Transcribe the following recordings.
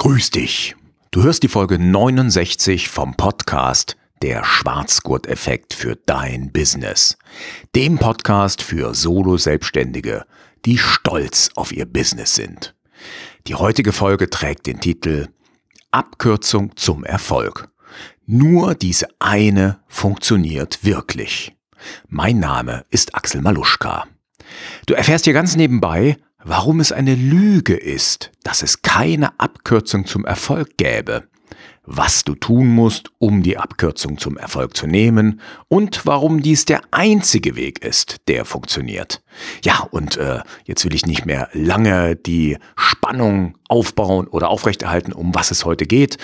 Grüß dich. Du hörst die Folge 69 vom Podcast Der Schwarzgurt-Effekt für dein Business. Dem Podcast für Solo-Selbstständige, die stolz auf ihr Business sind. Die heutige Folge trägt den Titel Abkürzung zum Erfolg. Nur diese eine funktioniert wirklich. Mein Name ist Axel Maluschka. Du erfährst hier ganz nebenbei, warum es eine Lüge ist, dass es keine Abkürzung zum Erfolg gäbe, was du tun musst, um die Abkürzung zum Erfolg zu nehmen und warum dies der einzige Weg ist, der funktioniert. Ja, und äh, jetzt will ich nicht mehr lange die Spannung aufbauen oder aufrechterhalten, um was es heute geht.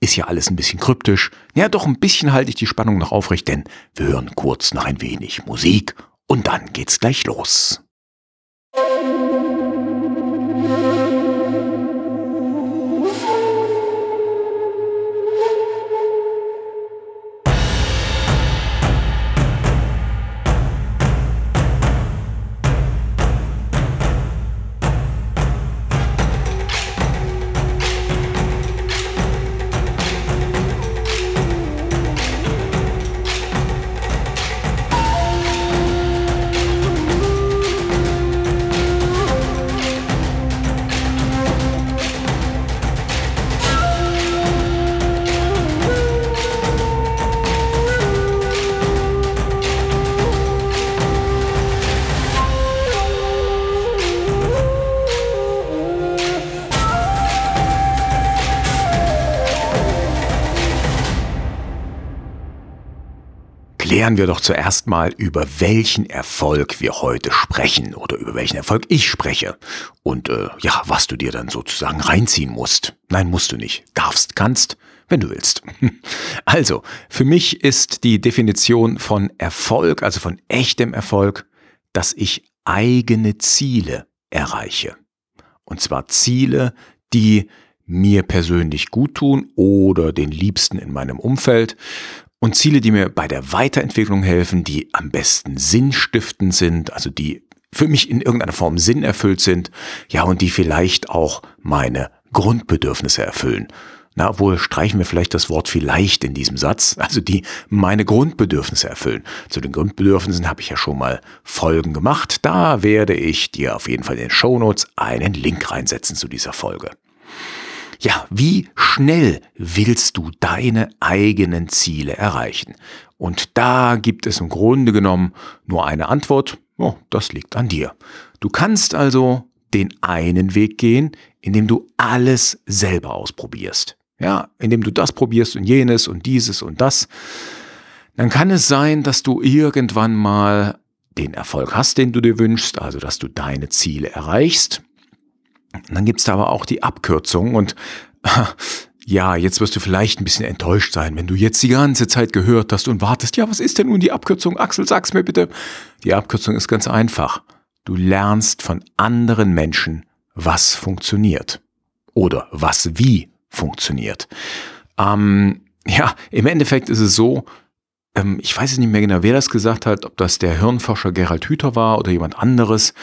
Ist ja alles ein bisschen kryptisch. Ja, doch ein bisschen halte ich die Spannung noch aufrecht, denn wir hören kurz noch ein wenig Musik und dann geht's gleich los. Klären wir doch zuerst mal, über welchen Erfolg wir heute sprechen oder über welchen Erfolg ich spreche. Und äh, ja, was du dir dann sozusagen reinziehen musst. Nein, musst du nicht. Darfst, kannst, wenn du willst. Also, für mich ist die Definition von Erfolg, also von echtem Erfolg, dass ich eigene Ziele erreiche. Und zwar Ziele, die mir persönlich gut tun oder den Liebsten in meinem Umfeld und Ziele, die mir bei der Weiterentwicklung helfen, die am besten sinnstiftend sind, also die für mich in irgendeiner Form Sinn erfüllt sind, ja, und die vielleicht auch meine Grundbedürfnisse erfüllen. Na, wohl streichen wir vielleicht das Wort vielleicht in diesem Satz, also die meine Grundbedürfnisse erfüllen. Zu den Grundbedürfnissen habe ich ja schon mal Folgen gemacht. Da werde ich dir auf jeden Fall in den Shownotes einen Link reinsetzen zu dieser Folge. Ja, wie schnell willst du deine eigenen Ziele erreichen? Und da gibt es im Grunde genommen nur eine Antwort. Oh, das liegt an dir. Du kannst also den einen Weg gehen, indem du alles selber ausprobierst. Ja, indem du das probierst und jenes und dieses und das. Dann kann es sein, dass du irgendwann mal den Erfolg hast, den du dir wünschst, also dass du deine Ziele erreichst. Dann gibt's da aber auch die Abkürzung und ja, jetzt wirst du vielleicht ein bisschen enttäuscht sein, wenn du jetzt die ganze Zeit gehört hast und wartest, ja, was ist denn nun die Abkürzung? Axel, sag's mir bitte. Die Abkürzung ist ganz einfach. Du lernst von anderen Menschen, was funktioniert. Oder was wie funktioniert. Ähm, ja, im Endeffekt ist es so, ähm, ich weiß nicht mehr genau, wer das gesagt hat, ob das der Hirnforscher Gerald Hüther war oder jemand anderes,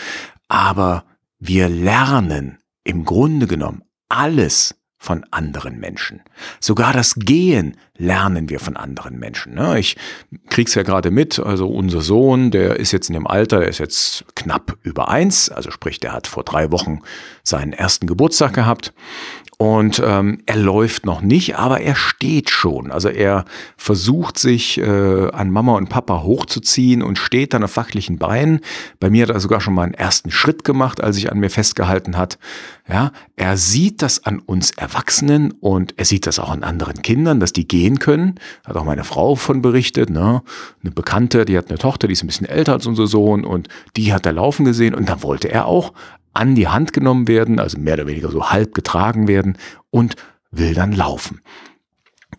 aber wir lernen im Grunde genommen alles von anderen Menschen. Sogar das Gehen lernen wir von anderen Menschen. Ne? Ich krieg's ja gerade mit, also unser Sohn, der ist jetzt in dem Alter, der ist jetzt knapp über eins, also sprich, der hat vor drei Wochen seinen ersten Geburtstag gehabt und ähm, er läuft noch nicht, aber er steht schon. Also er versucht sich äh, an Mama und Papa hochzuziehen und steht dann auf fachlichen Beinen. Bei mir hat er sogar schon mal einen ersten Schritt gemacht, als ich an mir festgehalten hat. Ja, er sieht das an uns Erwachsenen und er sieht das auch an anderen Kindern, dass die gehen können. Hat auch meine Frau von berichtet. Ne? Eine Bekannte, die hat eine Tochter, die ist ein bisschen älter als unser Sohn und die hat er laufen gesehen und dann wollte er auch an die Hand genommen werden, also mehr oder weniger so halb getragen werden und will dann laufen.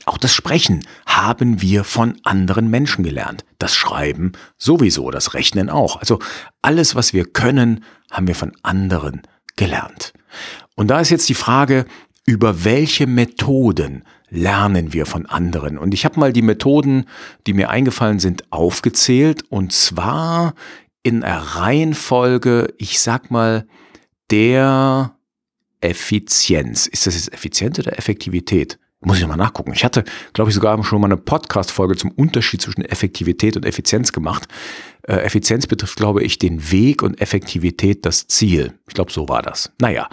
Auch das Sprechen haben wir von anderen Menschen gelernt. Das Schreiben sowieso, das Rechnen auch. Also alles, was wir können, haben wir von anderen gelernt. Und da ist jetzt die Frage, über welche Methoden lernen wir von anderen? Und ich habe mal die Methoden, die mir eingefallen sind, aufgezählt. Und zwar in einer Reihenfolge, ich sag mal, der Effizienz. Ist das jetzt Effizienz oder Effektivität? Muss ich mal nachgucken. Ich hatte, glaube ich, sogar schon mal eine Podcast-Folge zum Unterschied zwischen Effektivität und Effizienz gemacht. Äh, Effizienz betrifft, glaube ich, den Weg und Effektivität das Ziel. Ich glaube, so war das. Naja,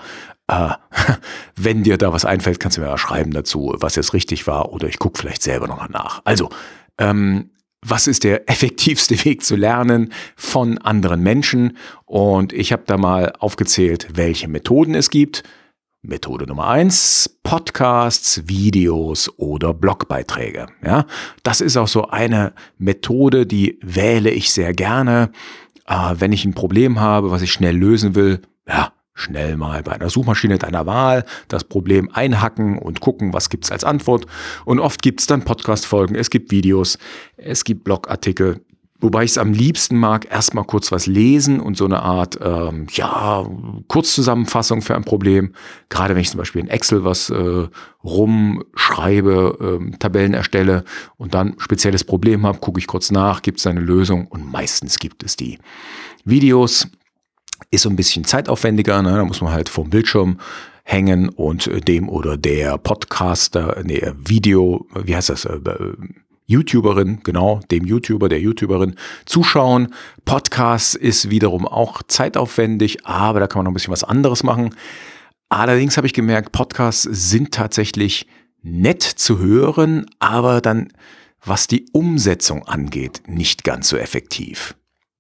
äh, wenn dir da was einfällt, kannst du mir mal schreiben dazu, was jetzt richtig war oder ich gucke vielleicht selber noch nach. Also, ähm, was ist der effektivste Weg zu lernen von anderen Menschen? Und ich habe da mal aufgezählt, welche Methoden es gibt. Methode Nummer eins: Podcasts, Videos oder Blogbeiträge. Ja, das ist auch so eine Methode, die wähle ich sehr gerne, äh, wenn ich ein Problem habe, was ich schnell lösen will. Ja, schnell mal bei einer Suchmaschine deiner Wahl das Problem einhacken und gucken, was gibt's als Antwort. Und oft gibt's dann Podcast-Folgen, es gibt Videos, es gibt Blogartikel. Wobei ich es am liebsten mag, erstmal kurz was lesen und so eine Art, ähm, ja, Kurzzusammenfassung für ein Problem. Gerade wenn ich zum Beispiel in Excel was äh, rumschreibe, äh, Tabellen erstelle und dann spezielles Problem habe, gucke ich kurz nach, gibt es eine Lösung und meistens gibt es die. Videos ist so ein bisschen zeitaufwendiger, ne? da muss man halt vom Bildschirm hängen und dem oder der Podcaster, nee, Video, wie heißt das, äh, YouTuberin, genau, dem YouTuber, der YouTuberin zuschauen. Podcast ist wiederum auch zeitaufwendig, aber da kann man noch ein bisschen was anderes machen. Allerdings habe ich gemerkt, Podcasts sind tatsächlich nett zu hören, aber dann, was die Umsetzung angeht, nicht ganz so effektiv.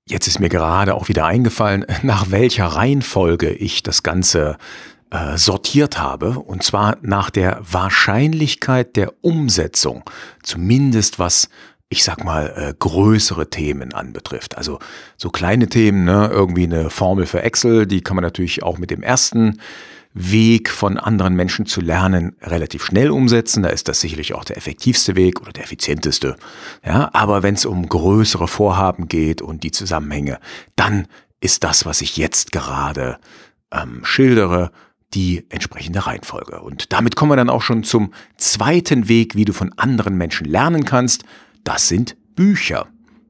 Jetzt ist mir gerade auch wieder eingefallen, nach welcher Reihenfolge ich das Ganze äh, sortiert habe, und zwar nach der Wahrscheinlichkeit der Umsetzung, zumindest was ich sag mal, äh, größere Themen anbetrifft. Also so kleine Themen, ne, irgendwie eine Formel für Excel, die kann man natürlich auch mit dem ersten Weg von anderen Menschen zu lernen relativ schnell umsetzen. Da ist das sicherlich auch der effektivste Weg oder der effizienteste. Ja, aber wenn es um größere Vorhaben geht und die Zusammenhänge, dann ist das, was ich jetzt gerade ähm, schildere, die entsprechende Reihenfolge. Und damit kommen wir dann auch schon zum zweiten Weg, wie du von anderen Menschen lernen kannst. Das sind Bücher.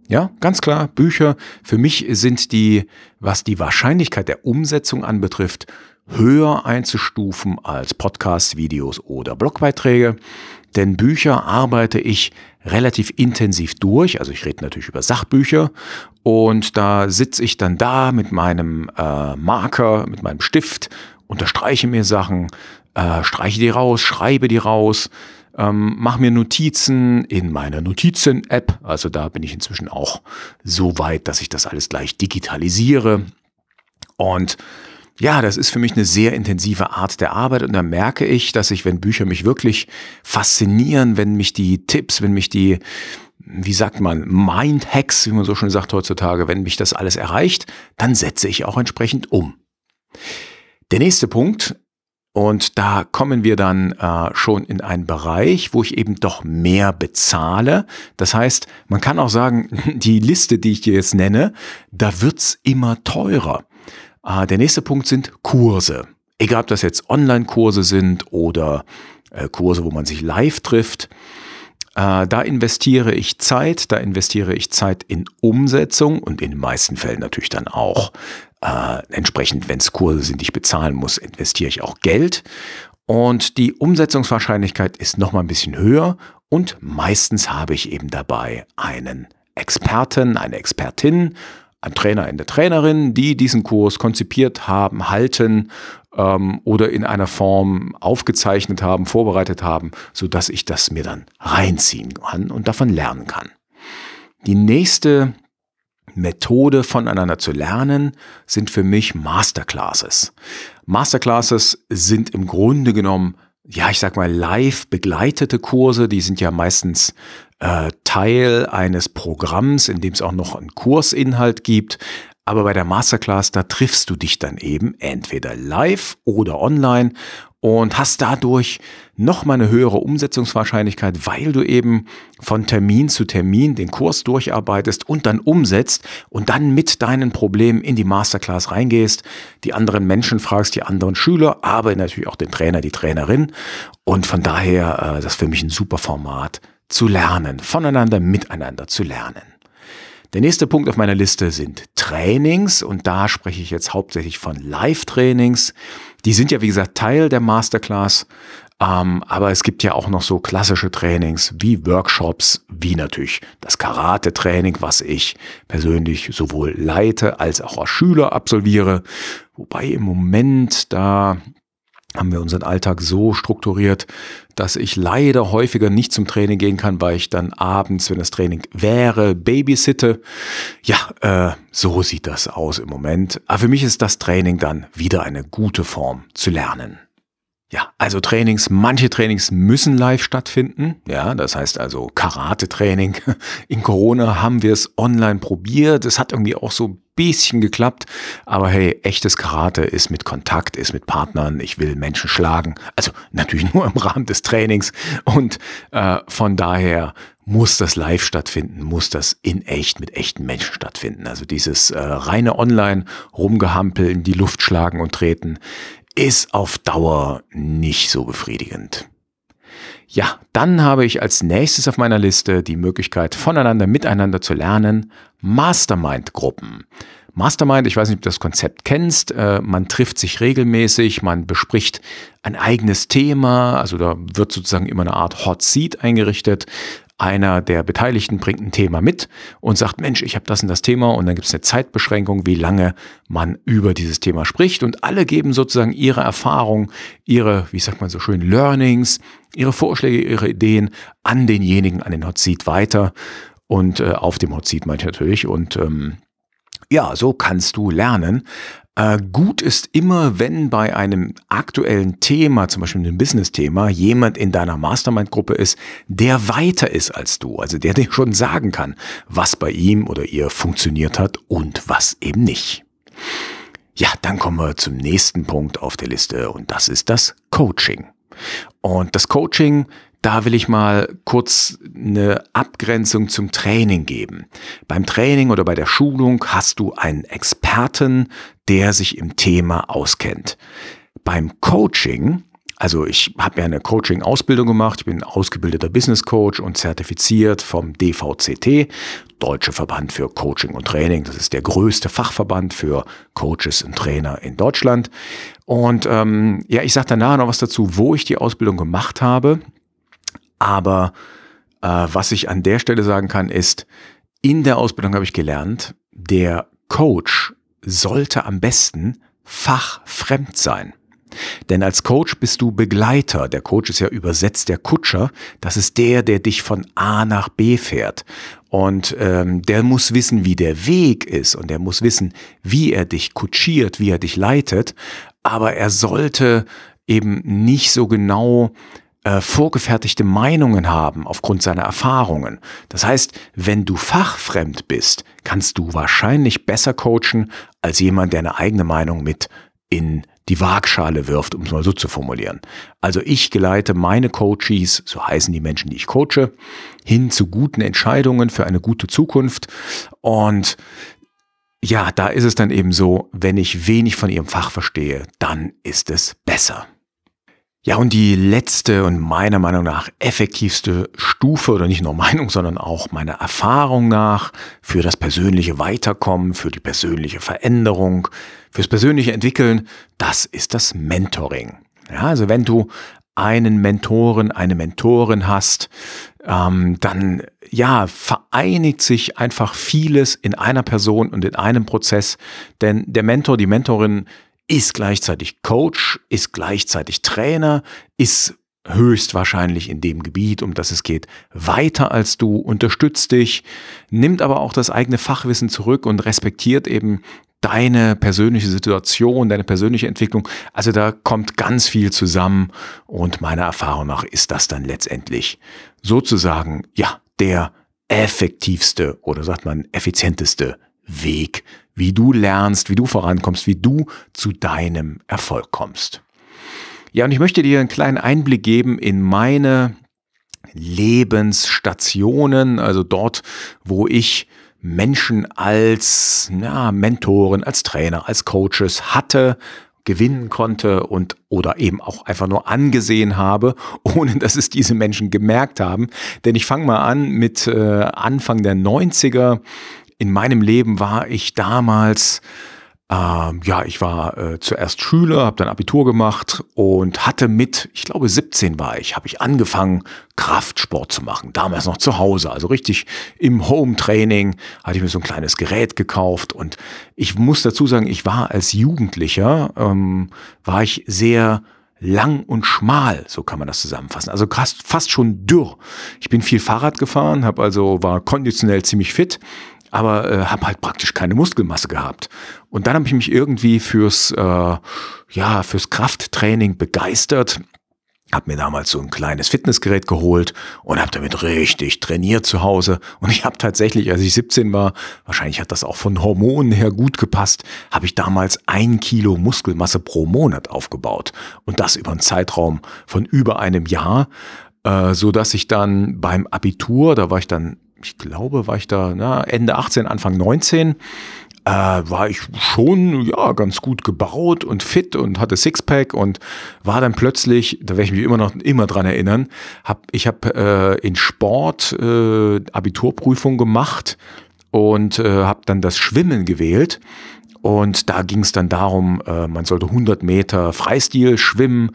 Ja, ganz klar, Bücher für mich sind die, was die Wahrscheinlichkeit der Umsetzung anbetrifft, höher einzustufen als Podcasts, Videos oder Blogbeiträge. Denn Bücher arbeite ich relativ intensiv durch. Also ich rede natürlich über Sachbücher und da sitze ich dann da mit meinem äh, Marker, mit meinem Stift unterstreiche mir Sachen, äh, streiche die raus, schreibe die raus, ähm, mache mir Notizen in meiner Notizen-App. Also da bin ich inzwischen auch so weit, dass ich das alles gleich digitalisiere. Und ja, das ist für mich eine sehr intensive Art der Arbeit und da merke ich, dass ich, wenn Bücher mich wirklich faszinieren, wenn mich die Tipps, wenn mich die, wie sagt man, Mind-Hacks, wie man so schon sagt heutzutage, wenn mich das alles erreicht, dann setze ich auch entsprechend um. Der nächste Punkt, und da kommen wir dann äh, schon in einen Bereich, wo ich eben doch mehr bezahle. Das heißt, man kann auch sagen, die Liste, die ich dir jetzt nenne, da wird's immer teurer. Äh, der nächste Punkt sind Kurse. Egal, ob das jetzt Online-Kurse sind oder äh, Kurse, wo man sich live trifft. Äh, da investiere ich Zeit, da investiere ich Zeit in Umsetzung und in den meisten Fällen natürlich dann auch äh, entsprechend, wenn es Kurse sind, die ich bezahlen muss, investiere ich auch Geld. Und die Umsetzungswahrscheinlichkeit ist noch mal ein bisschen höher und meistens habe ich eben dabei einen Experten, eine Expertin, ein Trainer, eine Trainerin, die diesen Kurs konzipiert haben, halten ähm, oder in einer Form aufgezeichnet haben, vorbereitet haben, so dass ich das mir dann reinziehen kann und davon lernen kann. Die nächste Methode voneinander zu lernen, sind für mich Masterclasses. Masterclasses sind im Grunde genommen, ja, ich sag mal, live begleitete Kurse, die sind ja meistens äh, Teil eines Programms, in dem es auch noch einen Kursinhalt gibt. Aber bei der Masterclass, da triffst du dich dann eben entweder live oder online und hast dadurch nochmal eine höhere Umsetzungswahrscheinlichkeit, weil du eben von Termin zu Termin den Kurs durcharbeitest und dann umsetzt und dann mit deinen Problemen in die Masterclass reingehst, die anderen Menschen fragst, die anderen Schüler, aber natürlich auch den Trainer, die Trainerin. Und von daher, äh, das ist für mich ein super Format zu lernen, voneinander, miteinander zu lernen. Der nächste Punkt auf meiner Liste sind Trainings und da spreche ich jetzt hauptsächlich von Live-Trainings. Die sind ja, wie gesagt, Teil der Masterclass. Ähm, aber es gibt ja auch noch so klassische Trainings wie Workshops, wie natürlich das Karate-Training, was ich persönlich sowohl leite als auch als Schüler absolviere. Wobei im Moment da haben wir unseren Alltag so strukturiert, dass ich leider häufiger nicht zum Training gehen kann, weil ich dann abends, wenn das Training wäre, babysitte. Ja, äh, so sieht das aus im Moment. Aber für mich ist das Training dann wieder eine gute Form zu lernen. Ja, also Trainings, manche Trainings müssen live stattfinden. Ja, das heißt also Karate-Training. In Corona haben wir es online probiert. Es hat irgendwie auch so ein bisschen geklappt. Aber hey, echtes Karate ist mit Kontakt, ist mit Partnern. Ich will Menschen schlagen. Also natürlich nur im Rahmen des Trainings. Und äh, von daher muss das live stattfinden, muss das in echt mit echten Menschen stattfinden. Also dieses äh, reine Online rumgehampeln, die Luft schlagen und treten ist auf Dauer nicht so befriedigend. Ja, dann habe ich als nächstes auf meiner Liste die Möglichkeit, voneinander miteinander zu lernen, Mastermind-Gruppen. Mastermind, ich weiß nicht, ob du das Konzept kennst, äh, man trifft sich regelmäßig, man bespricht ein eigenes Thema, also da wird sozusagen immer eine Art Hot Seat eingerichtet, einer der Beteiligten bringt ein Thema mit und sagt, Mensch, ich habe das und das Thema. Und dann gibt es eine Zeitbeschränkung, wie lange man über dieses Thema spricht. Und alle geben sozusagen ihre Erfahrung, ihre, wie sagt man so schön, Learnings, ihre Vorschläge, ihre Ideen an denjenigen, an den Hot Seat weiter. Und äh, auf dem Hot Seat meine ich natürlich. Und ähm, ja, so kannst du lernen. Äh, gut ist immer, wenn bei einem aktuellen Thema, zum Beispiel einem Business-Thema, jemand in deiner Mastermind-Gruppe ist, der weiter ist als du, also der dir schon sagen kann, was bei ihm oder ihr funktioniert hat und was eben nicht. Ja, dann kommen wir zum nächsten Punkt auf der Liste und das ist das Coaching. Und das Coaching da will ich mal kurz eine Abgrenzung zum Training geben. Beim Training oder bei der Schulung hast du einen Experten, der sich im Thema auskennt. Beim Coaching, also ich habe ja eine Coaching-Ausbildung gemacht, ich bin ausgebildeter Business Coach und zertifiziert vom DVCT, Deutsche Verband für Coaching und Training. Das ist der größte Fachverband für Coaches und Trainer in Deutschland. Und ähm, ja, ich sage danach noch was dazu, wo ich die Ausbildung gemacht habe. Aber äh, was ich an der Stelle sagen kann, ist, in der Ausbildung habe ich gelernt, der Coach sollte am besten fachfremd sein. Denn als Coach bist du Begleiter. Der Coach ist ja übersetzt der Kutscher. Das ist der, der dich von A nach B fährt. Und ähm, der muss wissen, wie der Weg ist. Und der muss wissen, wie er dich kutschiert, wie er dich leitet. Aber er sollte eben nicht so genau äh, vorgefertigte Meinungen haben aufgrund seiner Erfahrungen. Das heißt, wenn du fachfremd bist, kannst du wahrscheinlich besser coachen als jemand, der eine eigene Meinung mit in die Waagschale wirft, um es mal so zu formulieren. Also ich geleite meine Coaches, so heißen die Menschen, die ich coache, hin zu guten Entscheidungen für eine gute Zukunft. Und ja, da ist es dann eben so, wenn ich wenig von ihrem Fach verstehe, dann ist es besser. Ja, und die letzte und meiner Meinung nach effektivste Stufe, oder nicht nur Meinung, sondern auch meiner Erfahrung nach, für das persönliche Weiterkommen, für die persönliche Veränderung, fürs persönliche Entwickeln, das ist das Mentoring. Ja, also wenn du einen Mentoren, eine Mentorin hast, ähm, dann ja, vereinigt sich einfach vieles in einer Person und in einem Prozess. Denn der Mentor, die Mentorin ist gleichzeitig Coach, ist gleichzeitig Trainer, ist höchstwahrscheinlich in dem Gebiet, um das es geht, weiter als du, unterstützt dich, nimmt aber auch das eigene Fachwissen zurück und respektiert eben deine persönliche Situation, deine persönliche Entwicklung. Also da kommt ganz viel zusammen und meiner Erfahrung nach ist das dann letztendlich sozusagen, ja, der effektivste oder sagt man effizienteste Weg, wie du lernst, wie du vorankommst, wie du zu deinem Erfolg kommst. Ja, und ich möchte dir einen kleinen Einblick geben in meine Lebensstationen, also dort, wo ich Menschen als ja, Mentoren, als Trainer, als Coaches hatte, gewinnen konnte und oder eben auch einfach nur angesehen habe, ohne dass es diese Menschen gemerkt haben. Denn ich fange mal an mit äh, Anfang der 90er in meinem Leben war ich damals ähm, ja, ich war äh, zuerst Schüler, habe dann Abitur gemacht und hatte mit, ich glaube 17 war ich, habe ich angefangen Kraftsport zu machen. Damals noch zu Hause, also richtig im Home-Training hatte ich mir so ein kleines Gerät gekauft und ich muss dazu sagen, ich war als Jugendlicher ähm, war ich sehr lang und schmal, so kann man das zusammenfassen. Also fast schon dürr. Ich bin viel Fahrrad gefahren, habe also war konditionell ziemlich fit aber äh, habe halt praktisch keine Muskelmasse gehabt. Und dann habe ich mich irgendwie fürs, äh, ja, fürs Krafttraining begeistert. Hab mir damals so ein kleines Fitnessgerät geholt und habe damit richtig trainiert zu Hause. Und ich habe tatsächlich, als ich 17 war, wahrscheinlich hat das auch von Hormonen her gut gepasst, habe ich damals ein Kilo Muskelmasse pro Monat aufgebaut. Und das über einen Zeitraum von über einem Jahr, äh, so dass ich dann beim Abitur, da war ich dann ich glaube, war ich da na, Ende 18, Anfang 19, äh, war ich schon ja ganz gut gebaut und fit und hatte Sixpack und war dann plötzlich, da werde ich mich immer noch immer dran erinnern, hab, ich habe äh, in Sport äh, Abiturprüfung gemacht und äh, habe dann das Schwimmen gewählt. Und da ging es dann darum, äh, man sollte 100 Meter Freistil schwimmen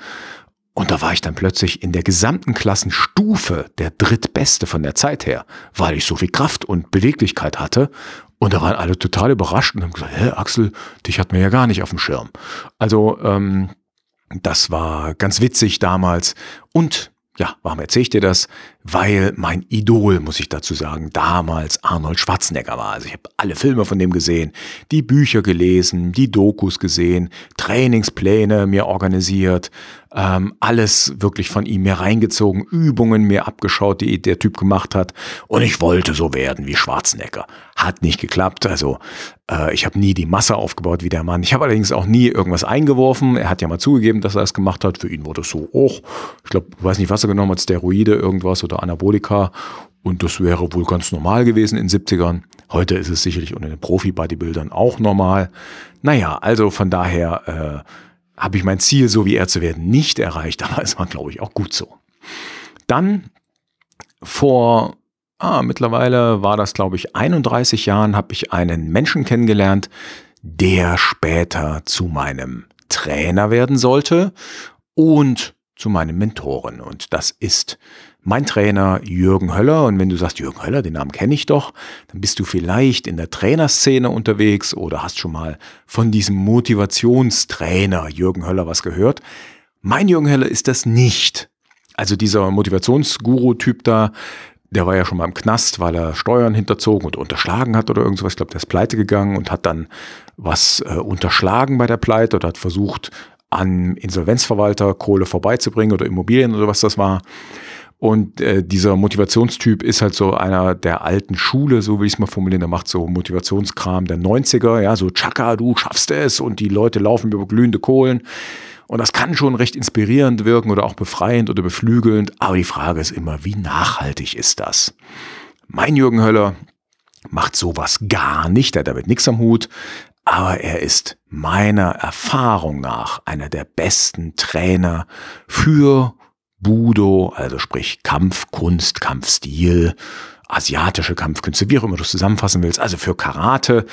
und da war ich dann plötzlich in der gesamten Klassenstufe der drittbeste von der Zeit her, weil ich so viel Kraft und Beweglichkeit hatte. Und da waren alle total überrascht und haben gesagt, hä, Axel, dich hat mir ja gar nicht auf dem Schirm. Also ähm, das war ganz witzig damals. Und ja, warum erzähle ich dir das? Weil mein Idol, muss ich dazu sagen, damals Arnold Schwarzenegger war. Also ich habe alle Filme von dem gesehen, die Bücher gelesen, die Dokus gesehen, Trainingspläne mir organisiert, ähm, alles wirklich von ihm mir reingezogen, Übungen mir abgeschaut, die der Typ gemacht hat. Und ich wollte so werden wie Schwarzenegger. Hat nicht geklappt. Also äh, ich habe nie die Masse aufgebaut wie der Mann. Ich habe allerdings auch nie irgendwas eingeworfen. Er hat ja mal zugegeben, dass er das gemacht hat. Für ihn wurde es so hoch. Ich glaube, weiß nicht, was er genommen hat, Steroide, irgendwas oder Anabolika. Und das wäre wohl ganz normal gewesen in den 70ern. Heute ist es sicherlich unter den Profi-Bodybuildern auch normal. Naja, also von daher äh, habe ich mein Ziel, so wie er zu werden, nicht erreicht, aber es war, glaube ich, auch gut so. Dann vor, ah, mittlerweile war das, glaube ich, 31 Jahren, habe ich einen Menschen kennengelernt, der später zu meinem Trainer werden sollte und zu meinem Mentoren. Und das ist mein Trainer Jürgen Höller. Und wenn du sagst, Jürgen Höller, den Namen kenne ich doch, dann bist du vielleicht in der Trainerszene unterwegs oder hast schon mal von diesem Motivationstrainer Jürgen Höller was gehört. Mein Jürgen Höller ist das nicht. Also dieser Motivationsguru-Typ da, der war ja schon mal im Knast, weil er Steuern hinterzogen und unterschlagen hat oder irgendwas. Ich glaube, der ist pleite gegangen und hat dann was äh, unterschlagen bei der Pleite oder hat versucht, an Insolvenzverwalter Kohle vorbeizubringen oder Immobilien oder was das war. Und äh, dieser Motivationstyp ist halt so einer der alten Schule, so will ich es mal formulieren. Der macht so Motivationskram der 90er, ja, so Chaka, du schaffst es und die Leute laufen über glühende Kohlen. Und das kann schon recht inspirierend wirken oder auch befreiend oder beflügelnd. Aber die Frage ist immer, wie nachhaltig ist das? Mein Jürgen Höller macht sowas gar nicht, er hat damit nichts am Hut. Aber er ist meiner Erfahrung nach einer der besten Trainer für Budo, also sprich Kampfkunst, Kampfstil, asiatische Kampfkünste, wie auch immer du es zusammenfassen willst, also für Karate.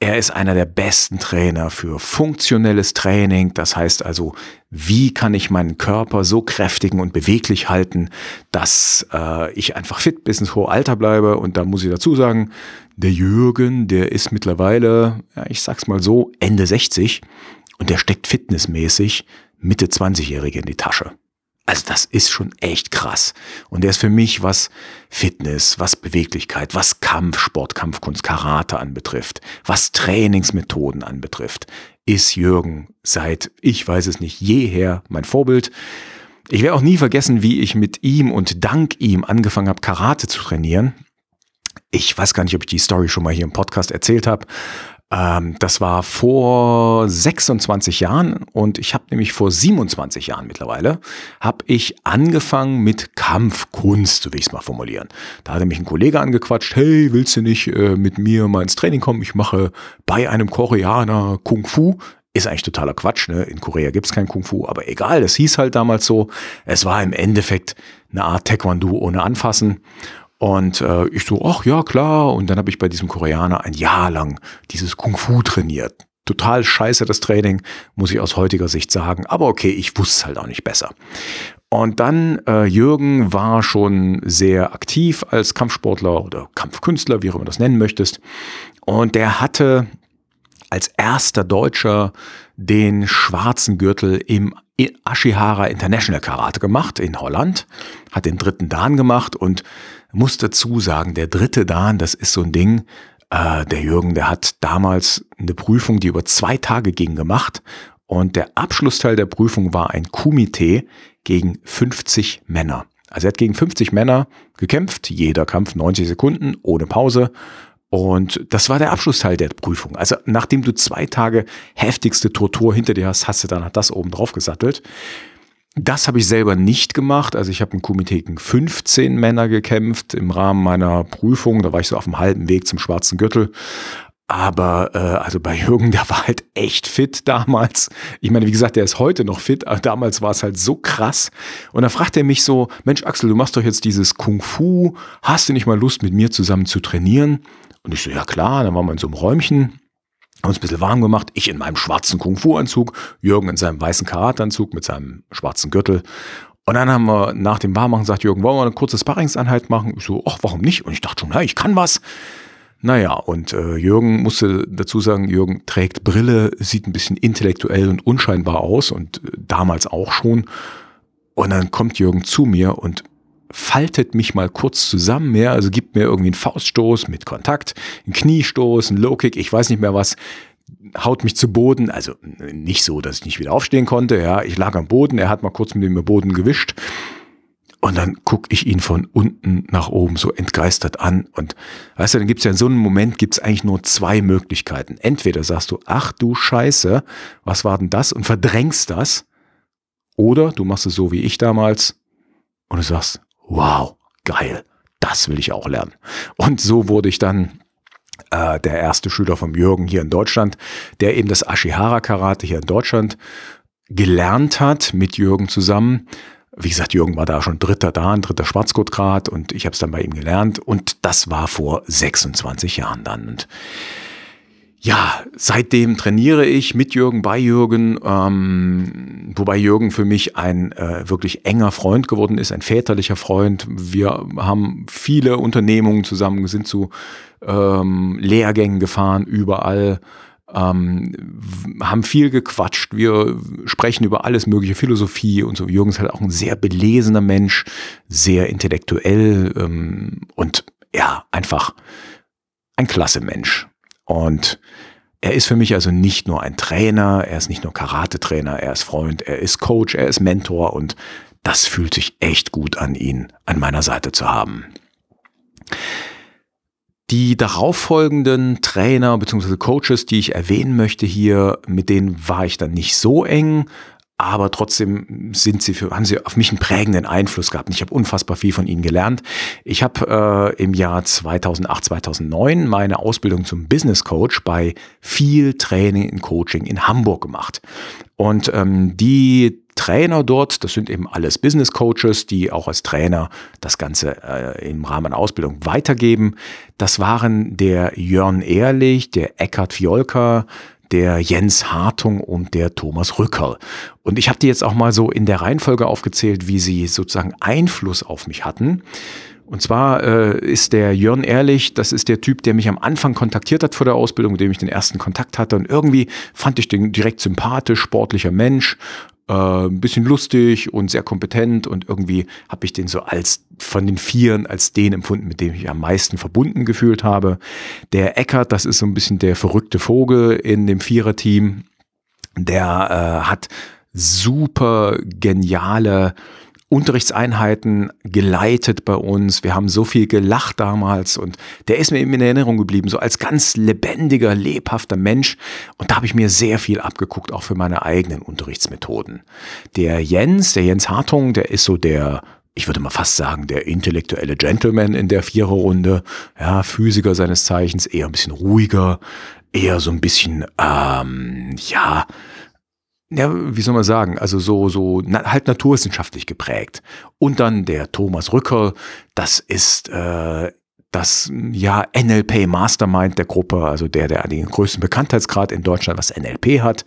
Er ist einer der besten Trainer für funktionelles Training. Das heißt also, wie kann ich meinen Körper so kräftigen und beweglich halten, dass äh, ich einfach fit bis ins hohe Alter bleibe. Und da muss ich dazu sagen, der Jürgen, der ist mittlerweile, ja, ich sag's mal so, Ende 60 und der steckt fitnessmäßig Mitte 20-Jährige in die Tasche. Also das ist schon echt krass. Und der ist für mich, was Fitness, was Beweglichkeit, was Kampfsport, Kampfkunst, Karate anbetrifft, was Trainingsmethoden anbetrifft, ist Jürgen seit, ich weiß es nicht, jeher mein Vorbild. Ich werde auch nie vergessen, wie ich mit ihm und dank ihm angefangen habe, Karate zu trainieren. Ich weiß gar nicht, ob ich die Story schon mal hier im Podcast erzählt habe, ähm, das war vor 26 Jahren und ich habe nämlich vor 27 Jahren mittlerweile, habe ich angefangen mit Kampfkunst, so will ich es mal formulieren. Da hatte mich ein Kollege angequatscht, hey, willst du nicht äh, mit mir mal ins Training kommen? Ich mache bei einem Koreaner Kung Fu. Ist eigentlich totaler Quatsch, ne? In Korea gibt's kein Kung Fu, aber egal, das hieß halt damals so. Es war im Endeffekt eine Art Taekwondo ohne Anfassen. Und äh, ich so, ach ja, klar. Und dann habe ich bei diesem Koreaner ein Jahr lang dieses Kung Fu trainiert. Total scheiße das Training, muss ich aus heutiger Sicht sagen. Aber okay, ich wusste es halt auch nicht besser. Und dann, äh, Jürgen war schon sehr aktiv als Kampfsportler oder Kampfkünstler, wie auch immer du das nennen möchtest. Und der hatte als erster Deutscher den schwarzen Gürtel im Ashihara International Karate gemacht in Holland, hat den dritten Dan gemacht und muss dazu sagen, der dritte Dan, das ist so ein Ding, äh, der Jürgen, der hat damals eine Prüfung, die über zwei Tage ging, gemacht und der Abschlussteil der Prüfung war ein Kumite gegen 50 Männer. Also er hat gegen 50 Männer gekämpft, jeder Kampf 90 Sekunden ohne Pause und das war der Abschlussteil der Prüfung. Also nachdem du zwei Tage heftigste Tortur hinter dir hast, hast du dann das oben drauf gesattelt. Das habe ich selber nicht gemacht. Also ich habe im Komitee gegen 15 Männer gekämpft im Rahmen meiner Prüfung. Da war ich so auf dem halben Weg zum schwarzen Gürtel. Aber äh, also bei Jürgen, der war halt echt fit damals. Ich meine, wie gesagt, der ist heute noch fit, aber damals war es halt so krass. Und da fragt er mich so, Mensch Axel, du machst doch jetzt dieses Kung Fu, hast du nicht mal Lust mit mir zusammen zu trainieren? Und ich so, ja klar, dann waren wir in so einem Räumchen, uns ein bisschen warm gemacht. Ich in meinem schwarzen Kung-Fu-Anzug, Jürgen in seinem weißen Karateanzug mit seinem schwarzen Gürtel. Und dann haben wir nach dem Warmmachen gesagt, Jürgen, wollen wir eine kurze Sparringseinheit machen? Ich so, ach, warum nicht? Und ich dachte schon, na, ich kann was. Naja, und äh, Jürgen musste dazu sagen, Jürgen trägt Brille, sieht ein bisschen intellektuell und unscheinbar aus und äh, damals auch schon. Und dann kommt Jürgen zu mir und faltet mich mal kurz zusammen, ja, also gibt mir irgendwie einen Fauststoß mit Kontakt, einen Kniestoß, einen Low-Kick, ich weiß nicht mehr was, haut mich zu Boden, also nicht so, dass ich nicht wieder aufstehen konnte, ja, ich lag am Boden, er hat mal kurz mit dem Boden gewischt und dann guck ich ihn von unten nach oben so entgeistert an und weißt du, dann gibt's ja in so einem Moment gibt's eigentlich nur zwei Möglichkeiten. Entweder sagst du, ach du Scheiße, was war denn das und verdrängst das oder du machst es so wie ich damals und du sagst, wow, geil, das will ich auch lernen. Und so wurde ich dann äh, der erste Schüler vom Jürgen hier in Deutschland, der eben das Ashihara Karate hier in Deutschland gelernt hat mit Jürgen zusammen. Wie gesagt, Jürgen war da schon dritter da, ein dritter Schwarzgurtgrad und ich habe es dann bei ihm gelernt und das war vor 26 Jahren dann. Und ja, seitdem trainiere ich mit Jürgen, bei Jürgen, ähm, wobei Jürgen für mich ein äh, wirklich enger Freund geworden ist, ein väterlicher Freund. Wir haben viele Unternehmungen zusammen, sind zu ähm, Lehrgängen gefahren, überall, ähm, haben viel gequatscht. Wir sprechen über alles mögliche, Philosophie und so. Jürgen ist halt auch ein sehr belesener Mensch, sehr intellektuell ähm, und ja, einfach ein klasse Mensch. Und er ist für mich also nicht nur ein Trainer, er ist nicht nur Karate-Trainer, er ist Freund, er ist Coach, er ist Mentor und das fühlt sich echt gut an, ihn an meiner Seite zu haben. Die darauffolgenden Trainer bzw. Coaches, die ich erwähnen möchte hier, mit denen war ich dann nicht so eng, aber trotzdem sind sie für, haben sie auf mich einen prägenden Einfluss gehabt. Ich habe unfassbar viel von ihnen gelernt. Ich habe äh, im Jahr 2008, 2009 meine Ausbildung zum Business Coach bei viel Training und Coaching in Hamburg gemacht. Und ähm, die Trainer dort, das sind eben alles Business Coaches, die auch als Trainer das Ganze äh, im Rahmen einer Ausbildung weitergeben. Das waren der Jörn Ehrlich, der Eckhard Fiolka, der Jens Hartung und der Thomas Rückerl. Und ich habe die jetzt auch mal so in der Reihenfolge aufgezählt, wie sie sozusagen Einfluss auf mich hatten. Und zwar äh, ist der Jörn Ehrlich, das ist der Typ, der mich am Anfang kontaktiert hat vor der Ausbildung, mit dem ich den ersten Kontakt hatte. Und irgendwie fand ich den direkt sympathisch, sportlicher Mensch, äh, ein bisschen lustig und sehr kompetent und irgendwie habe ich den so als von den Vieren als den empfunden, mit dem ich am meisten verbunden gefühlt habe. Der Eckert, das ist so ein bisschen der verrückte Vogel in dem Viererteam. Der äh, hat super geniale Unterrichtseinheiten geleitet bei uns. Wir haben so viel gelacht damals und der ist mir eben in Erinnerung geblieben, so als ganz lebendiger, lebhafter Mensch. Und da habe ich mir sehr viel abgeguckt, auch für meine eigenen Unterrichtsmethoden. Der Jens, der Jens Hartung, der ist so der ich würde mal fast sagen, der intellektuelle Gentleman in der Viererrunde, ja, Physiker seines Zeichens, eher ein bisschen ruhiger, eher so ein bisschen, ähm, ja, ja, wie soll man sagen, also so, so na, halt naturwissenschaftlich geprägt. Und dann der Thomas Rücker, das ist äh, das ja NLP Mastermind der Gruppe, also der, der den größten Bekanntheitsgrad in Deutschland, was NLP hat,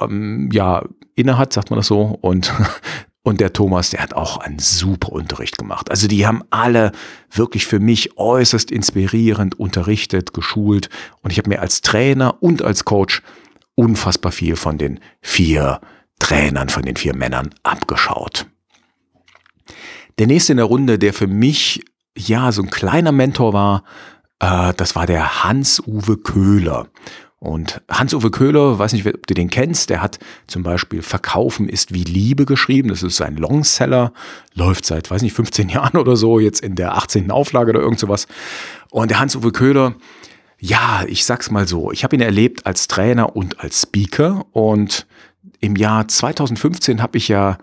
ähm, ja, innehat, sagt man das so. Und und der Thomas, der hat auch einen super Unterricht gemacht. Also die haben alle wirklich für mich äußerst inspirierend unterrichtet, geschult. Und ich habe mir als Trainer und als Coach unfassbar viel von den vier Trainern, von den vier Männern abgeschaut. Der nächste in der Runde, der für mich ja so ein kleiner Mentor war, äh, das war der Hans-Uwe Köhler. Und Hans-Uwe Köhler, weiß nicht, ob du den kennst, der hat zum Beispiel Verkaufen ist wie Liebe geschrieben. Das ist sein Longseller, läuft seit, weiß nicht, 15 Jahren oder so, jetzt in der 18. Auflage oder irgend sowas. Und der Hans-Uwe Köhler, ja, ich sag's mal so, ich habe ihn erlebt als Trainer und als Speaker und im Jahr 2015 habe ich ja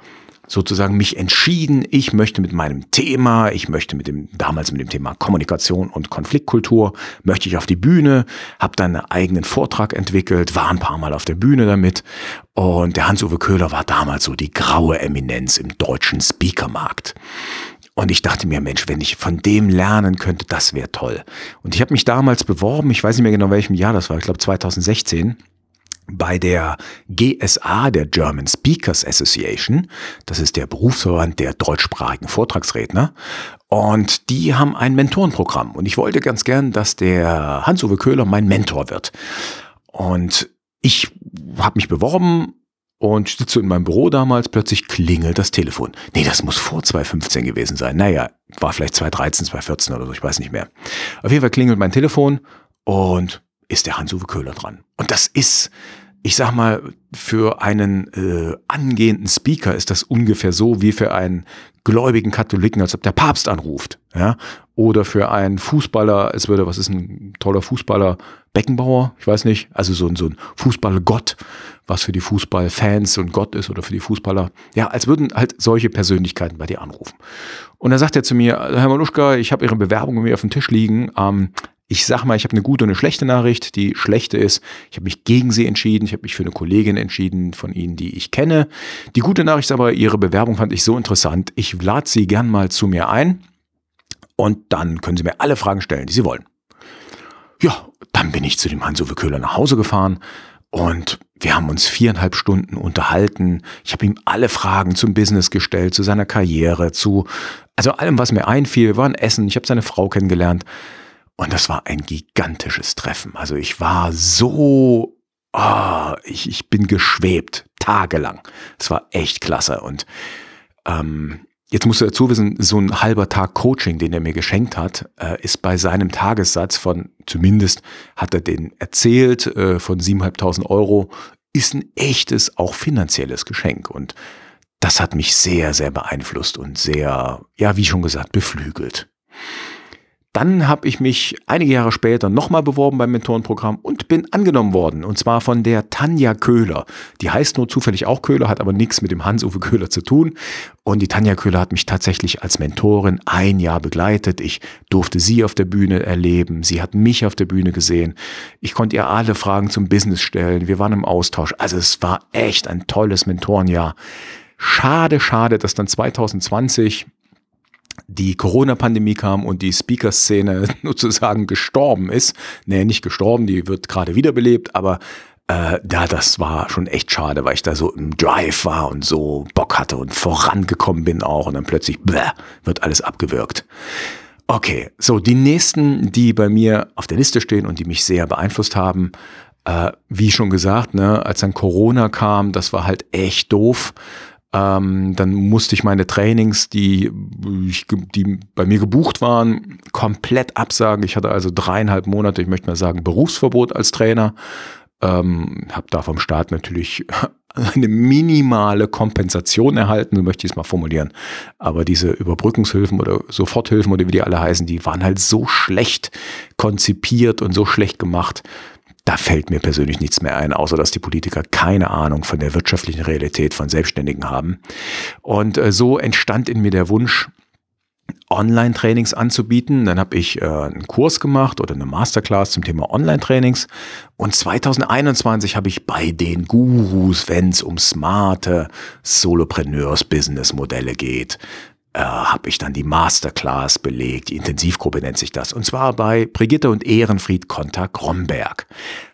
sozusagen mich entschieden, ich möchte mit meinem Thema, ich möchte mit dem damals mit dem Thema Kommunikation und Konfliktkultur, möchte ich auf die Bühne, habe dann einen eigenen Vortrag entwickelt, war ein paar Mal auf der Bühne damit und der Hans-Uwe Köhler war damals so die graue Eminenz im deutschen Speakermarkt. Und ich dachte mir, Mensch, wenn ich von dem lernen könnte, das wäre toll. Und ich habe mich damals beworben, ich weiß nicht mehr genau welchem Jahr das war, ich glaube 2016 bei der GSA, der German Speakers Association. Das ist der Berufsverband der deutschsprachigen Vortragsredner. Und die haben ein Mentorenprogramm. Und ich wollte ganz gern, dass der Hans-Uwe Köhler mein Mentor wird. Und ich habe mich beworben und sitze in meinem Büro damals, plötzlich klingelt das Telefon. Nee, das muss vor 2015 gewesen sein. Naja, war vielleicht 2013, 2014 oder so, ich weiß nicht mehr. Auf jeden Fall klingelt mein Telefon und ist der Hans-Uwe Köhler dran. Und das ist, ich sag mal, für einen äh, angehenden Speaker ist das ungefähr so wie für einen gläubigen Katholiken, als ob der Papst anruft. Ja? Oder für einen Fußballer, es würde, was ist ein toller Fußballer, Beckenbauer, ich weiß nicht, also so, ein so ein Fußballgott, was für die Fußballfans und Gott ist oder für die Fußballer. Ja, als würden halt solche Persönlichkeiten bei dir anrufen. Und dann sagt er zu mir, Herr Maluschka, ich habe Ihre Bewerbung bei mir auf dem Tisch liegen. Ähm, ich sag mal, ich habe eine gute und eine schlechte Nachricht. Die schlechte ist, ich habe mich gegen sie entschieden. Ich habe mich für eine Kollegin entschieden von Ihnen, die ich kenne. Die gute Nachricht ist aber, Ihre Bewerbung fand ich so interessant. Ich lade Sie gern mal zu mir ein und dann können Sie mir alle Fragen stellen, die Sie wollen. Ja, dann bin ich zu dem Hans-Uwe Köhler nach Hause gefahren und wir haben uns viereinhalb Stunden unterhalten. Ich habe ihm alle Fragen zum Business gestellt, zu seiner Karriere, zu also allem, was mir einfiel. Wir waren essen, ich habe seine Frau kennengelernt. Und das war ein gigantisches Treffen. Also ich war so, oh, ich, ich bin geschwebt, tagelang. Es war echt klasse. Und ähm, jetzt musst du dazu wissen, so ein halber Tag Coaching, den er mir geschenkt hat, äh, ist bei seinem Tagessatz von, zumindest hat er den erzählt, äh, von 7.500 Euro, ist ein echtes, auch finanzielles Geschenk. Und das hat mich sehr, sehr beeinflusst und sehr, ja, wie schon gesagt, beflügelt. Dann habe ich mich einige Jahre später nochmal beworben beim Mentorenprogramm und bin angenommen worden. Und zwar von der Tanja Köhler. Die heißt nur zufällig auch Köhler, hat aber nichts mit dem Hans-Uwe Köhler zu tun. Und die Tanja Köhler hat mich tatsächlich als Mentorin ein Jahr begleitet. Ich durfte sie auf der Bühne erleben. Sie hat mich auf der Bühne gesehen. Ich konnte ihr alle Fragen zum Business stellen. Wir waren im Austausch. Also es war echt ein tolles Mentorenjahr. Schade, schade, dass dann 2020 die Corona-Pandemie kam und die Speaker-Szene sozusagen gestorben ist. Nee, nicht gestorben, die wird gerade wiederbelebt, aber äh, da, das war schon echt schade, weil ich da so im Drive war und so Bock hatte und vorangekommen bin auch und dann plötzlich bläh, wird alles abgewürgt. Okay, so die nächsten, die bei mir auf der Liste stehen und die mich sehr beeinflusst haben, äh, wie schon gesagt, ne, als dann Corona kam, das war halt echt doof. Ähm, dann musste ich meine Trainings, die, die bei mir gebucht waren, komplett absagen. Ich hatte also dreieinhalb Monate, ich möchte mal sagen, Berufsverbot als Trainer. Ähm, habe da vom Staat natürlich eine minimale Kompensation erhalten, so möchte ich es mal formulieren. Aber diese Überbrückungshilfen oder Soforthilfen oder wie die alle heißen, die waren halt so schlecht konzipiert und so schlecht gemacht, da fällt mir persönlich nichts mehr ein, außer dass die Politiker keine Ahnung von der wirtschaftlichen Realität von Selbstständigen haben. Und äh, so entstand in mir der Wunsch, Online-Trainings anzubieten. Dann habe ich äh, einen Kurs gemacht oder eine Masterclass zum Thema Online-Trainings. Und 2021 habe ich bei den Gurus, wenn es um smarte Solopreneurs-Business-Modelle geht, äh, habe ich dann die Masterclass belegt. Die Intensivgruppe nennt sich das. Und zwar bei Brigitte und Ehrenfried Konter-Gromberg.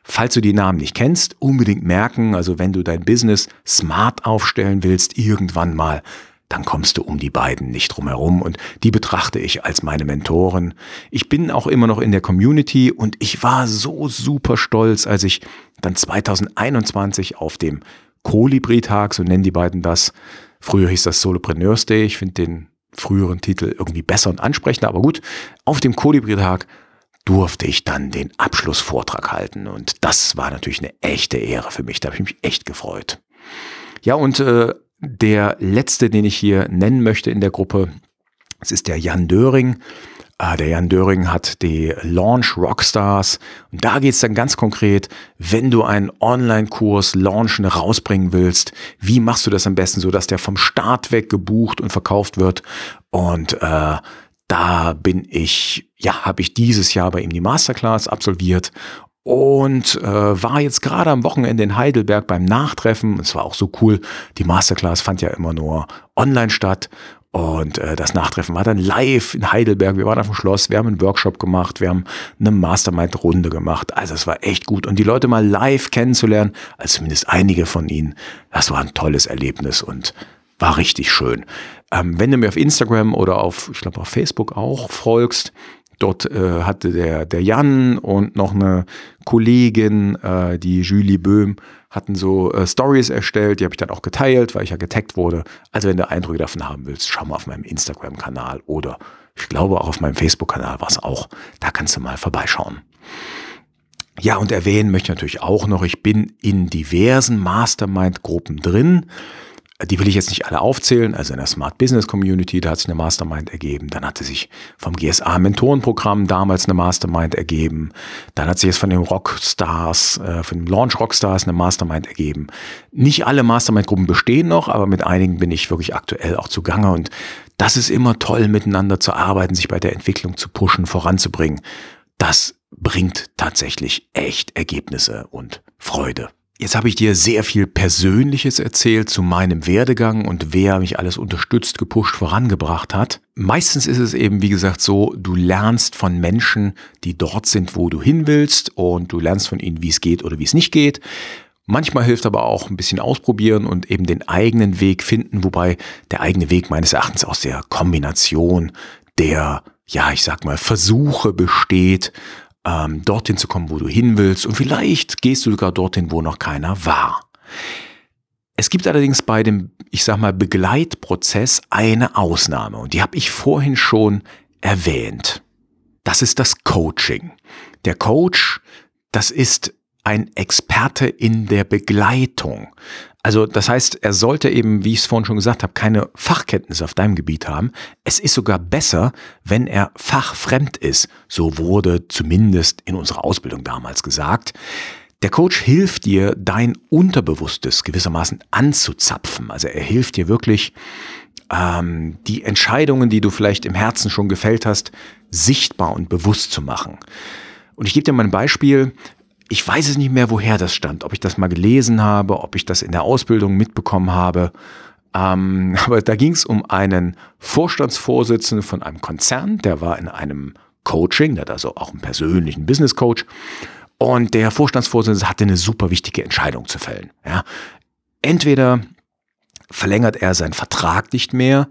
Falls du die Namen nicht kennst, unbedingt merken. Also wenn du dein Business smart aufstellen willst, irgendwann mal, dann kommst du um die beiden nicht drum herum und die betrachte ich als meine Mentoren. Ich bin auch immer noch in der Community und ich war so super stolz, als ich dann 2021 auf dem Kolibri-Tag, so nennen die beiden das, früher hieß das Solopreneurs Day, ich finde den früheren Titel irgendwie besser und ansprechender, aber gut, auf dem Kolibri-Tag durfte ich dann den Abschlussvortrag halten und das war natürlich eine echte Ehre für mich, da habe ich mich echt gefreut. Ja, und äh, der letzte, den ich hier nennen möchte in der Gruppe, das ist der Jan Döring. Ah, der Jan Döring hat die Launch Rockstars. Und da geht es dann ganz konkret, wenn du einen Online-Kurs launchen, rausbringen willst, wie machst du das am besten, so dass der vom Start weg gebucht und verkauft wird? Und äh, da bin ich, ja, habe ich dieses Jahr bei ihm die Masterclass absolviert und äh, war jetzt gerade am Wochenende in Heidelberg beim Nachtreffen. Es war auch so cool. Die Masterclass fand ja immer nur online statt. Und äh, das Nachtreffen war dann live in Heidelberg. Wir waren auf dem Schloss, wir haben einen Workshop gemacht, wir haben eine Mastermind-Runde gemacht. Also es war echt gut. Und die Leute mal live kennenzulernen, also zumindest einige von ihnen, das war ein tolles Erlebnis und war richtig schön. Ähm, wenn du mir auf Instagram oder auf, ich glaube auf Facebook auch folgst, Dort äh, hatte der, der Jan und noch eine Kollegin, äh, die Julie Böhm, hatten so äh, Stories erstellt, die habe ich dann auch geteilt, weil ich ja getaggt wurde. Also wenn du Eindrücke davon haben willst, schau mal auf meinem Instagram-Kanal oder ich glaube auch auf meinem Facebook-Kanal war es auch. Da kannst du mal vorbeischauen. Ja, und erwähnen möchte ich natürlich auch noch, ich bin in diversen Mastermind-Gruppen drin. Die will ich jetzt nicht alle aufzählen. Also in der Smart Business Community, da hat sich eine Mastermind ergeben. Dann hatte sich vom GSA Mentorenprogramm damals eine Mastermind ergeben. Dann hat sich jetzt von den Rockstars, äh, von den Launch Rockstars eine Mastermind ergeben. Nicht alle Mastermind-Gruppen bestehen noch, aber mit einigen bin ich wirklich aktuell auch zugange. Und das ist immer toll, miteinander zu arbeiten, sich bei der Entwicklung zu pushen, voranzubringen. Das bringt tatsächlich echt Ergebnisse und Freude. Jetzt habe ich dir sehr viel Persönliches erzählt zu meinem Werdegang und wer mich alles unterstützt, gepusht, vorangebracht hat. Meistens ist es eben, wie gesagt, so, du lernst von Menschen, die dort sind, wo du hin willst und du lernst von ihnen, wie es geht oder wie es nicht geht. Manchmal hilft aber auch ein bisschen ausprobieren und eben den eigenen Weg finden, wobei der eigene Weg meines Erachtens aus der Kombination der, ja, ich sag mal, Versuche besteht, ähm, dorthin zu kommen, wo du hin willst. Und vielleicht gehst du sogar dorthin, wo noch keiner war. Es gibt allerdings bei dem, ich sag mal, Begleitprozess eine Ausnahme. Und die habe ich vorhin schon erwähnt. Das ist das Coaching. Der Coach, das ist ein Experte in der Begleitung. Also das heißt, er sollte eben, wie ich es vorhin schon gesagt habe, keine Fachkenntnisse auf deinem Gebiet haben. Es ist sogar besser, wenn er fachfremd ist. So wurde zumindest in unserer Ausbildung damals gesagt. Der Coach hilft dir, dein Unterbewusstes gewissermaßen anzuzapfen. Also er hilft dir wirklich, ähm, die Entscheidungen, die du vielleicht im Herzen schon gefällt hast, sichtbar und bewusst zu machen. Und ich gebe dir mal ein Beispiel ich weiß es nicht mehr, woher das stand, ob ich das mal gelesen habe, ob ich das in der Ausbildung mitbekommen habe. Ähm, aber da ging es um einen Vorstandsvorsitzenden von einem Konzern, der war in einem Coaching, der hat also auch einen persönlichen Business Coach. Und der Vorstandsvorsitzende hatte eine super wichtige Entscheidung zu fällen. Ja. Entweder verlängert er seinen Vertrag nicht mehr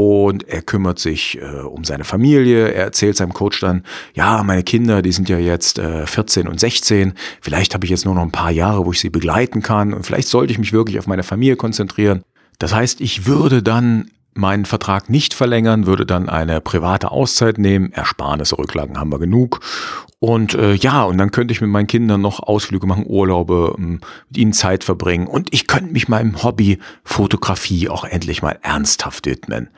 und er kümmert sich äh, um seine Familie. Er erzählt seinem Coach dann, ja, meine Kinder, die sind ja jetzt äh, 14 und 16. Vielleicht habe ich jetzt nur noch ein paar Jahre, wo ich sie begleiten kann. Und vielleicht sollte ich mich wirklich auf meine Familie konzentrieren. Das heißt, ich würde dann meinen Vertrag nicht verlängern, würde dann eine private Auszeit nehmen. Ersparnisse, Rücklagen haben wir genug. Und äh, ja, und dann könnte ich mit meinen Kindern noch Ausflüge machen, Urlaube, ähm, mit ihnen Zeit verbringen. Und ich könnte mich meinem Hobby Fotografie auch endlich mal ernsthaft widmen.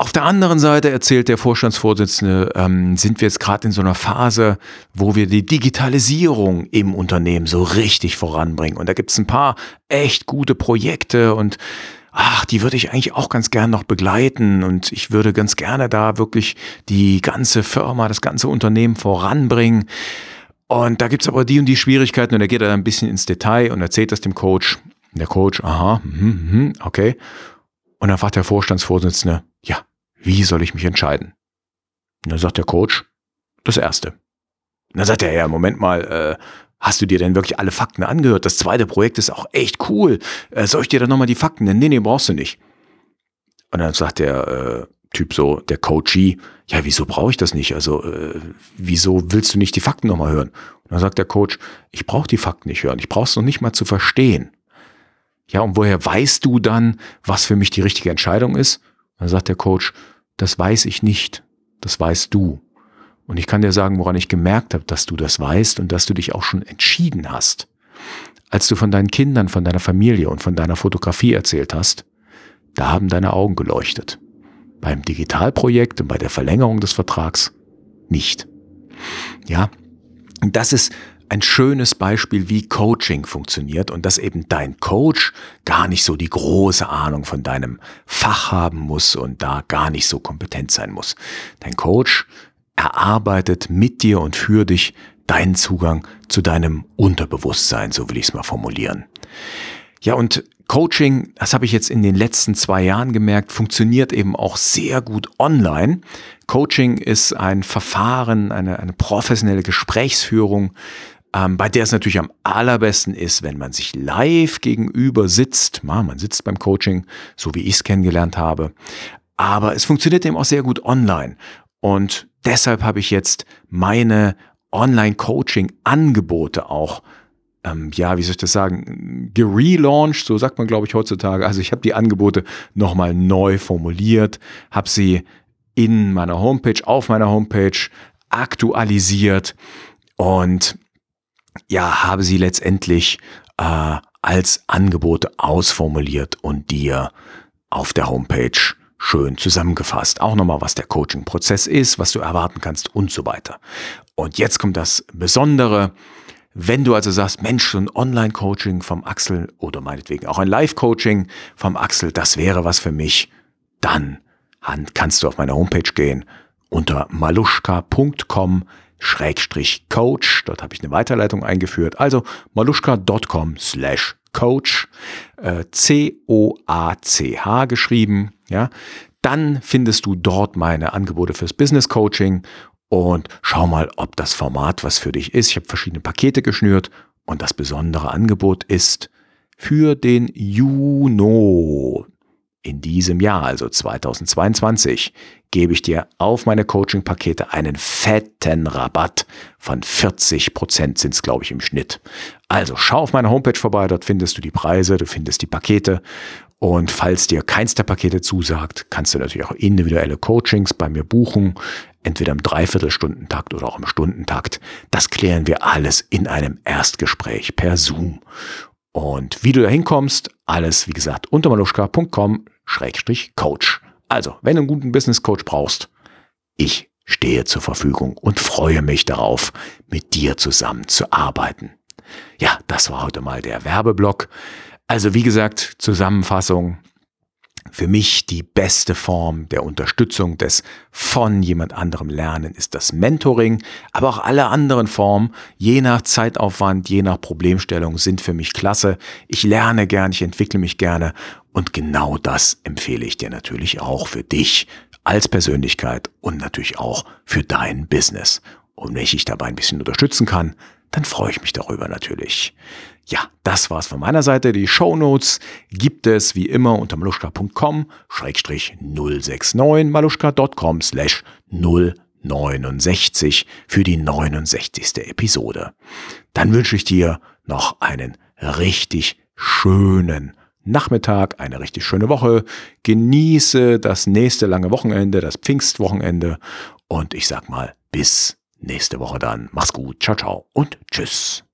Auf der anderen Seite erzählt der Vorstandsvorsitzende, ähm, sind wir jetzt gerade in so einer Phase, wo wir die Digitalisierung im Unternehmen so richtig voranbringen. Und da gibt es ein paar echt gute Projekte und ach, die würde ich eigentlich auch ganz gern noch begleiten und ich würde ganz gerne da wirklich die ganze Firma, das ganze Unternehmen voranbringen. Und da gibt's aber die und die Schwierigkeiten und er geht da ein bisschen ins Detail und erzählt das dem Coach. Der Coach, aha, mh, mh, okay. Und dann fragt der Vorstandsvorsitzende, ja, wie soll ich mich entscheiden? Und dann sagt der Coach, das Erste. Und dann sagt er, ja, Moment mal, äh, hast du dir denn wirklich alle Fakten angehört? Das zweite Projekt ist auch echt cool. Äh, soll ich dir dann nochmal die Fakten nennen? Nee, nee, brauchst du nicht. Und dann sagt der äh, Typ so, der Coachee, ja, wieso brauche ich das nicht? Also, äh, wieso willst du nicht die Fakten nochmal hören? Und dann sagt der Coach, ich brauche die Fakten nicht hören, ich brauche es noch nicht mal zu verstehen. Ja, und woher weißt du dann, was für mich die richtige Entscheidung ist? Und dann sagt der Coach, das weiß ich nicht, das weißt du. Und ich kann dir sagen, woran ich gemerkt habe, dass du das weißt und dass du dich auch schon entschieden hast. Als du von deinen Kindern, von deiner Familie und von deiner Fotografie erzählt hast, da haben deine Augen geleuchtet beim Digitalprojekt und bei der Verlängerung des Vertrags nicht. Ja, und das ist ein schönes Beispiel, wie Coaching funktioniert und dass eben dein Coach gar nicht so die große Ahnung von deinem Fach haben muss und da gar nicht so kompetent sein muss. Dein Coach erarbeitet mit dir und für dich deinen Zugang zu deinem Unterbewusstsein, so will ich es mal formulieren. Ja, und Coaching, das habe ich jetzt in den letzten zwei Jahren gemerkt, funktioniert eben auch sehr gut online. Coaching ist ein Verfahren, eine, eine professionelle Gesprächsführung, ähm, bei der es natürlich am allerbesten ist, wenn man sich live gegenüber sitzt. Man sitzt beim Coaching, so wie ich es kennengelernt habe. Aber es funktioniert eben auch sehr gut online. Und deshalb habe ich jetzt meine Online-Coaching-Angebote auch ähm, ja, wie soll ich das sagen, gerelauncht, so sagt man, glaube ich, heutzutage. Also ich habe die Angebote nochmal neu formuliert, habe sie in meiner Homepage, auf meiner Homepage aktualisiert und ja, habe sie letztendlich äh, als Angebote ausformuliert und dir auf der Homepage schön zusammengefasst. Auch nochmal, was der Coaching-Prozess ist, was du erwarten kannst und so weiter. Und jetzt kommt das Besondere. Wenn du also sagst, Mensch, ein Online-Coaching vom Axel oder meinetwegen auch ein Live-Coaching vom Axel, das wäre was für mich, dann kannst du auf meine Homepage gehen unter maluschka.com Schrägstrich Coach. Dort habe ich eine Weiterleitung eingeführt. Also maluschka.com slash Coach, äh, C-O-A-C-H geschrieben. Ja, dann findest du dort meine Angebote fürs Business Coaching und schau mal, ob das Format was für dich ist. Ich habe verschiedene Pakete geschnürt und das besondere Angebot ist für den Juno in diesem Jahr, also 2022, gebe ich dir auf meine Coaching-Pakete einen fetten Rabatt von 40 Prozent sind es, glaube ich, im Schnitt. Also schau auf meine Homepage vorbei, dort findest du die Preise, du findest die Pakete und falls dir keins der Pakete zusagt, kannst du natürlich auch individuelle Coachings bei mir buchen, entweder im Dreiviertelstundentakt oder auch im Stundentakt. Das klären wir alles in einem Erstgespräch per Zoom. Und wie du da hinkommst, alles wie gesagt unter maluschka.com-coach. Also, wenn du einen guten Business Coach brauchst, ich stehe zur Verfügung und freue mich darauf, mit dir zusammen zu arbeiten. Ja, das war heute mal der Werbeblock. Also wie gesagt, Zusammenfassung. Für mich die beste Form der Unterstützung des von jemand anderem Lernen ist das Mentoring, aber auch alle anderen Formen, je nach Zeitaufwand, je nach Problemstellung, sind für mich klasse. Ich lerne gern, ich entwickle mich gerne und genau das empfehle ich dir natürlich auch für dich als Persönlichkeit und natürlich auch für dein Business. Und wenn ich dich dabei ein bisschen unterstützen kann, dann freue ich mich darüber natürlich. Ja, das war's von meiner Seite. Die Show Notes gibt es wie immer unter maluschka.com 069 maluschka.com slash 069 für die 69. Episode. Dann wünsche ich dir noch einen richtig schönen Nachmittag, eine richtig schöne Woche. Genieße das nächste lange Wochenende, das Pfingstwochenende und ich sag mal bis nächste Woche dann. Mach's gut, ciao, ciao und tschüss.